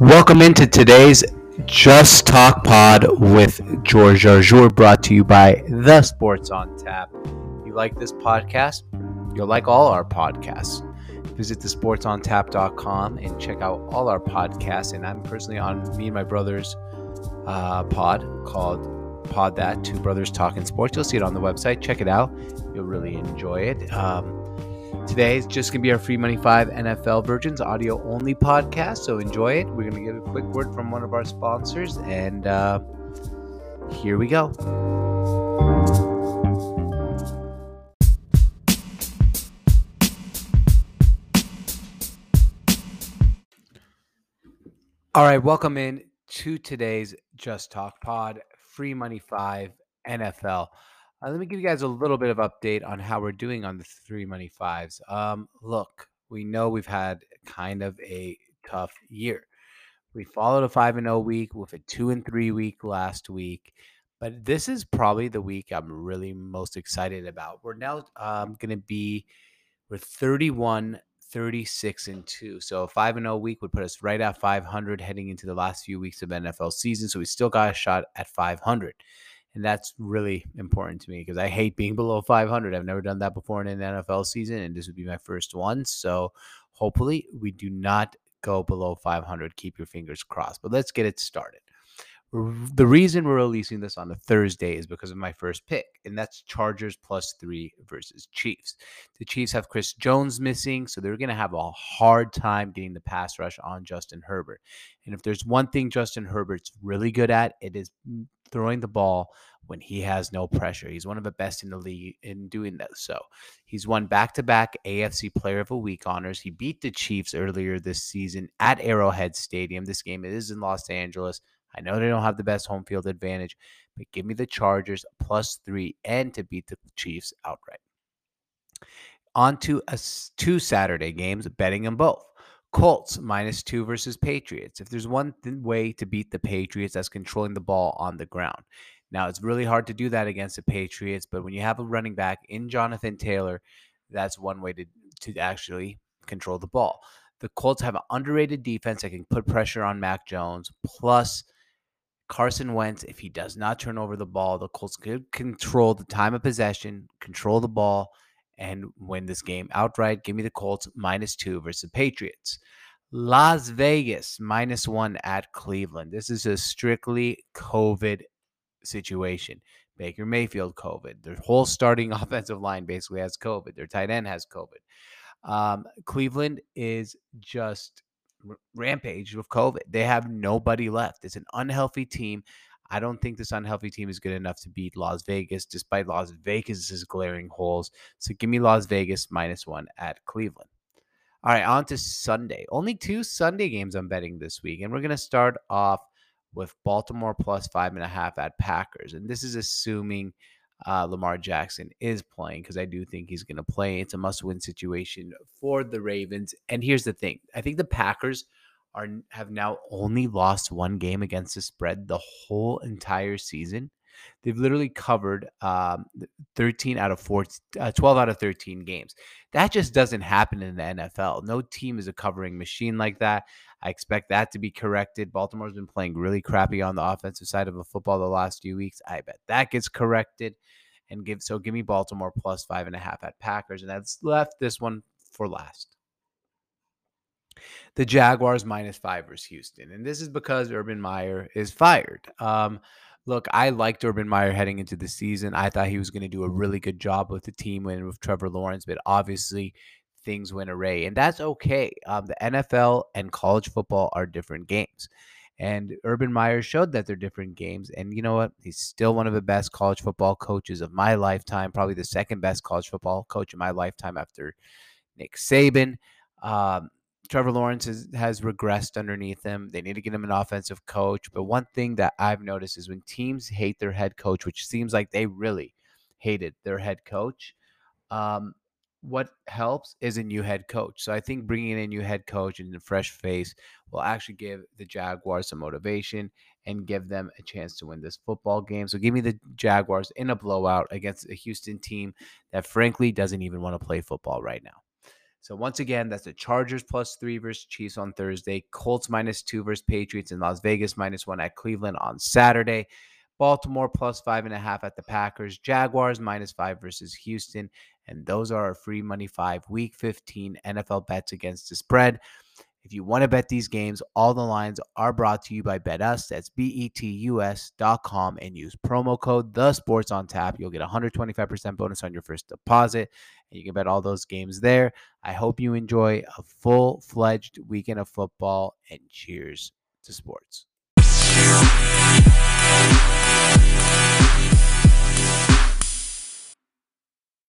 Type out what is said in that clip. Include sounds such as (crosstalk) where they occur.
Welcome into today's Just Talk Pod with George Arjour, brought to you by The Sports on Tap. If You like this podcast? You'll like all our podcasts. Visit thesportsontap.com and check out all our podcasts. And I'm personally on me and my brother's uh, pod called Pod That Two Brothers Talking Sports. You'll see it on the website. Check it out. You'll really enjoy it. Um, Today is just going to be our Free Money 5 NFL Virgins audio only podcast. So enjoy it. We're going to get a quick word from one of our sponsors. And uh, here we go. All right, welcome in to today's Just Talk Pod, Free Money 5 NFL. Uh, let me give you guys a little bit of update on how we're doing on the three money fives. Um, look, we know we've had kind of a tough year. We followed a five and zero oh week with a two and three week last week, but this is probably the week I'm really most excited about. We're now um, going to be we're 31 36 and 2 so 5 and 0 week would put us right at 500 heading into the last few weeks of nfl season so we still got a shot at 500 and that's really important to me because I hate being below 500. I've never done that before in an NFL season, and this would be my first one. So hopefully, we do not go below 500. Keep your fingers crossed. But let's get it started. The reason we're releasing this on a Thursday is because of my first pick, and that's Chargers plus three versus Chiefs. The Chiefs have Chris Jones missing, so they're going to have a hard time getting the pass rush on Justin Herbert. And if there's one thing Justin Herbert's really good at, it is throwing the ball when he has no pressure. He's one of the best in the league in doing that. So he's won back to back AFC Player of the Week honors. He beat the Chiefs earlier this season at Arrowhead Stadium. This game is in Los Angeles. I know they don't have the best home field advantage, but give me the Chargers plus three and to beat the Chiefs outright. On to a, two Saturday games, betting them both. Colts minus two versus Patriots. If there's one th- way to beat the Patriots, that's controlling the ball on the ground. Now, it's really hard to do that against the Patriots, but when you have a running back in Jonathan Taylor, that's one way to, to actually control the ball. The Colts have an underrated defense that can put pressure on Mac Jones. Plus, Carson Wentz, if he does not turn over the ball, the Colts could control the time of possession, control the ball, and win this game outright. Give me the Colts minus two versus the Patriots. Las Vegas minus one at Cleveland. This is a strictly COVID situation. Baker Mayfield, COVID. Their whole starting (laughs) offensive line basically has COVID. Their tight end has COVID. Um, Cleveland is just rampage with COVID. They have nobody left. It's an unhealthy team. I don't think this unhealthy team is good enough to beat Las Vegas, despite Las Vegas's glaring holes. So give me Las Vegas minus one at Cleveland. All right, on to Sunday. Only two Sunday games I'm betting this week. And we're going to start off with Baltimore plus five and a half at Packers. And this is assuming uh, Lamar Jackson is playing because I do think he's going to play. It's a must win situation for the Ravens. And here's the thing I think the Packers are have now only lost one game against the spread the whole entire season. They've literally covered um, 13 out of 14, uh, 12 out of 13 games. That just doesn't happen in the NFL. No team is a covering machine like that. I expect that to be corrected. Baltimore's been playing really crappy on the offensive side of the football the last few weeks. I bet that gets corrected. And give so give me Baltimore plus five and a half at Packers, and that's left this one for last the Jaguars minus five versus Houston. And this is because Urban Meyer is fired. Um, look, I liked Urban Meyer heading into the season. I thought he was going to do a really good job with the team and with Trevor Lawrence, but obviously things went array. And that's okay. Um, the NFL and college football are different games. And Urban Meyer showed that they're different games. And you know what? He's still one of the best college football coaches of my lifetime, probably the second best college football coach of my lifetime after Nick Saban. Um, Trevor Lawrence has, has regressed underneath him. They need to get him an offensive coach. But one thing that I've noticed is when teams hate their head coach, which seems like they really hated their head coach, um, what helps is a new head coach. So I think bringing in a new head coach and a fresh face will actually give the Jaguars some motivation and give them a chance to win this football game. So give me the Jaguars in a blowout against a Houston team that frankly doesn't even want to play football right now. So once again, that's the Chargers plus three versus Chiefs on Thursday, Colts minus two versus Patriots in Las Vegas minus one at Cleveland on Saturday. Baltimore plus five and a half at the Packers, Jaguars minus five versus Houston. And those are our free money five week 15 NFL bets against the spread. If you want to bet these games, all the lines are brought to you by BetUs. That's betus.com and use promo code The Sports on Tap. You'll get 125% bonus on your first deposit, and you can bet all those games there. I hope you enjoy a full fledged weekend of football, and cheers to sports.